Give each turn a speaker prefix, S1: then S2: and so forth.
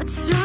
S1: It's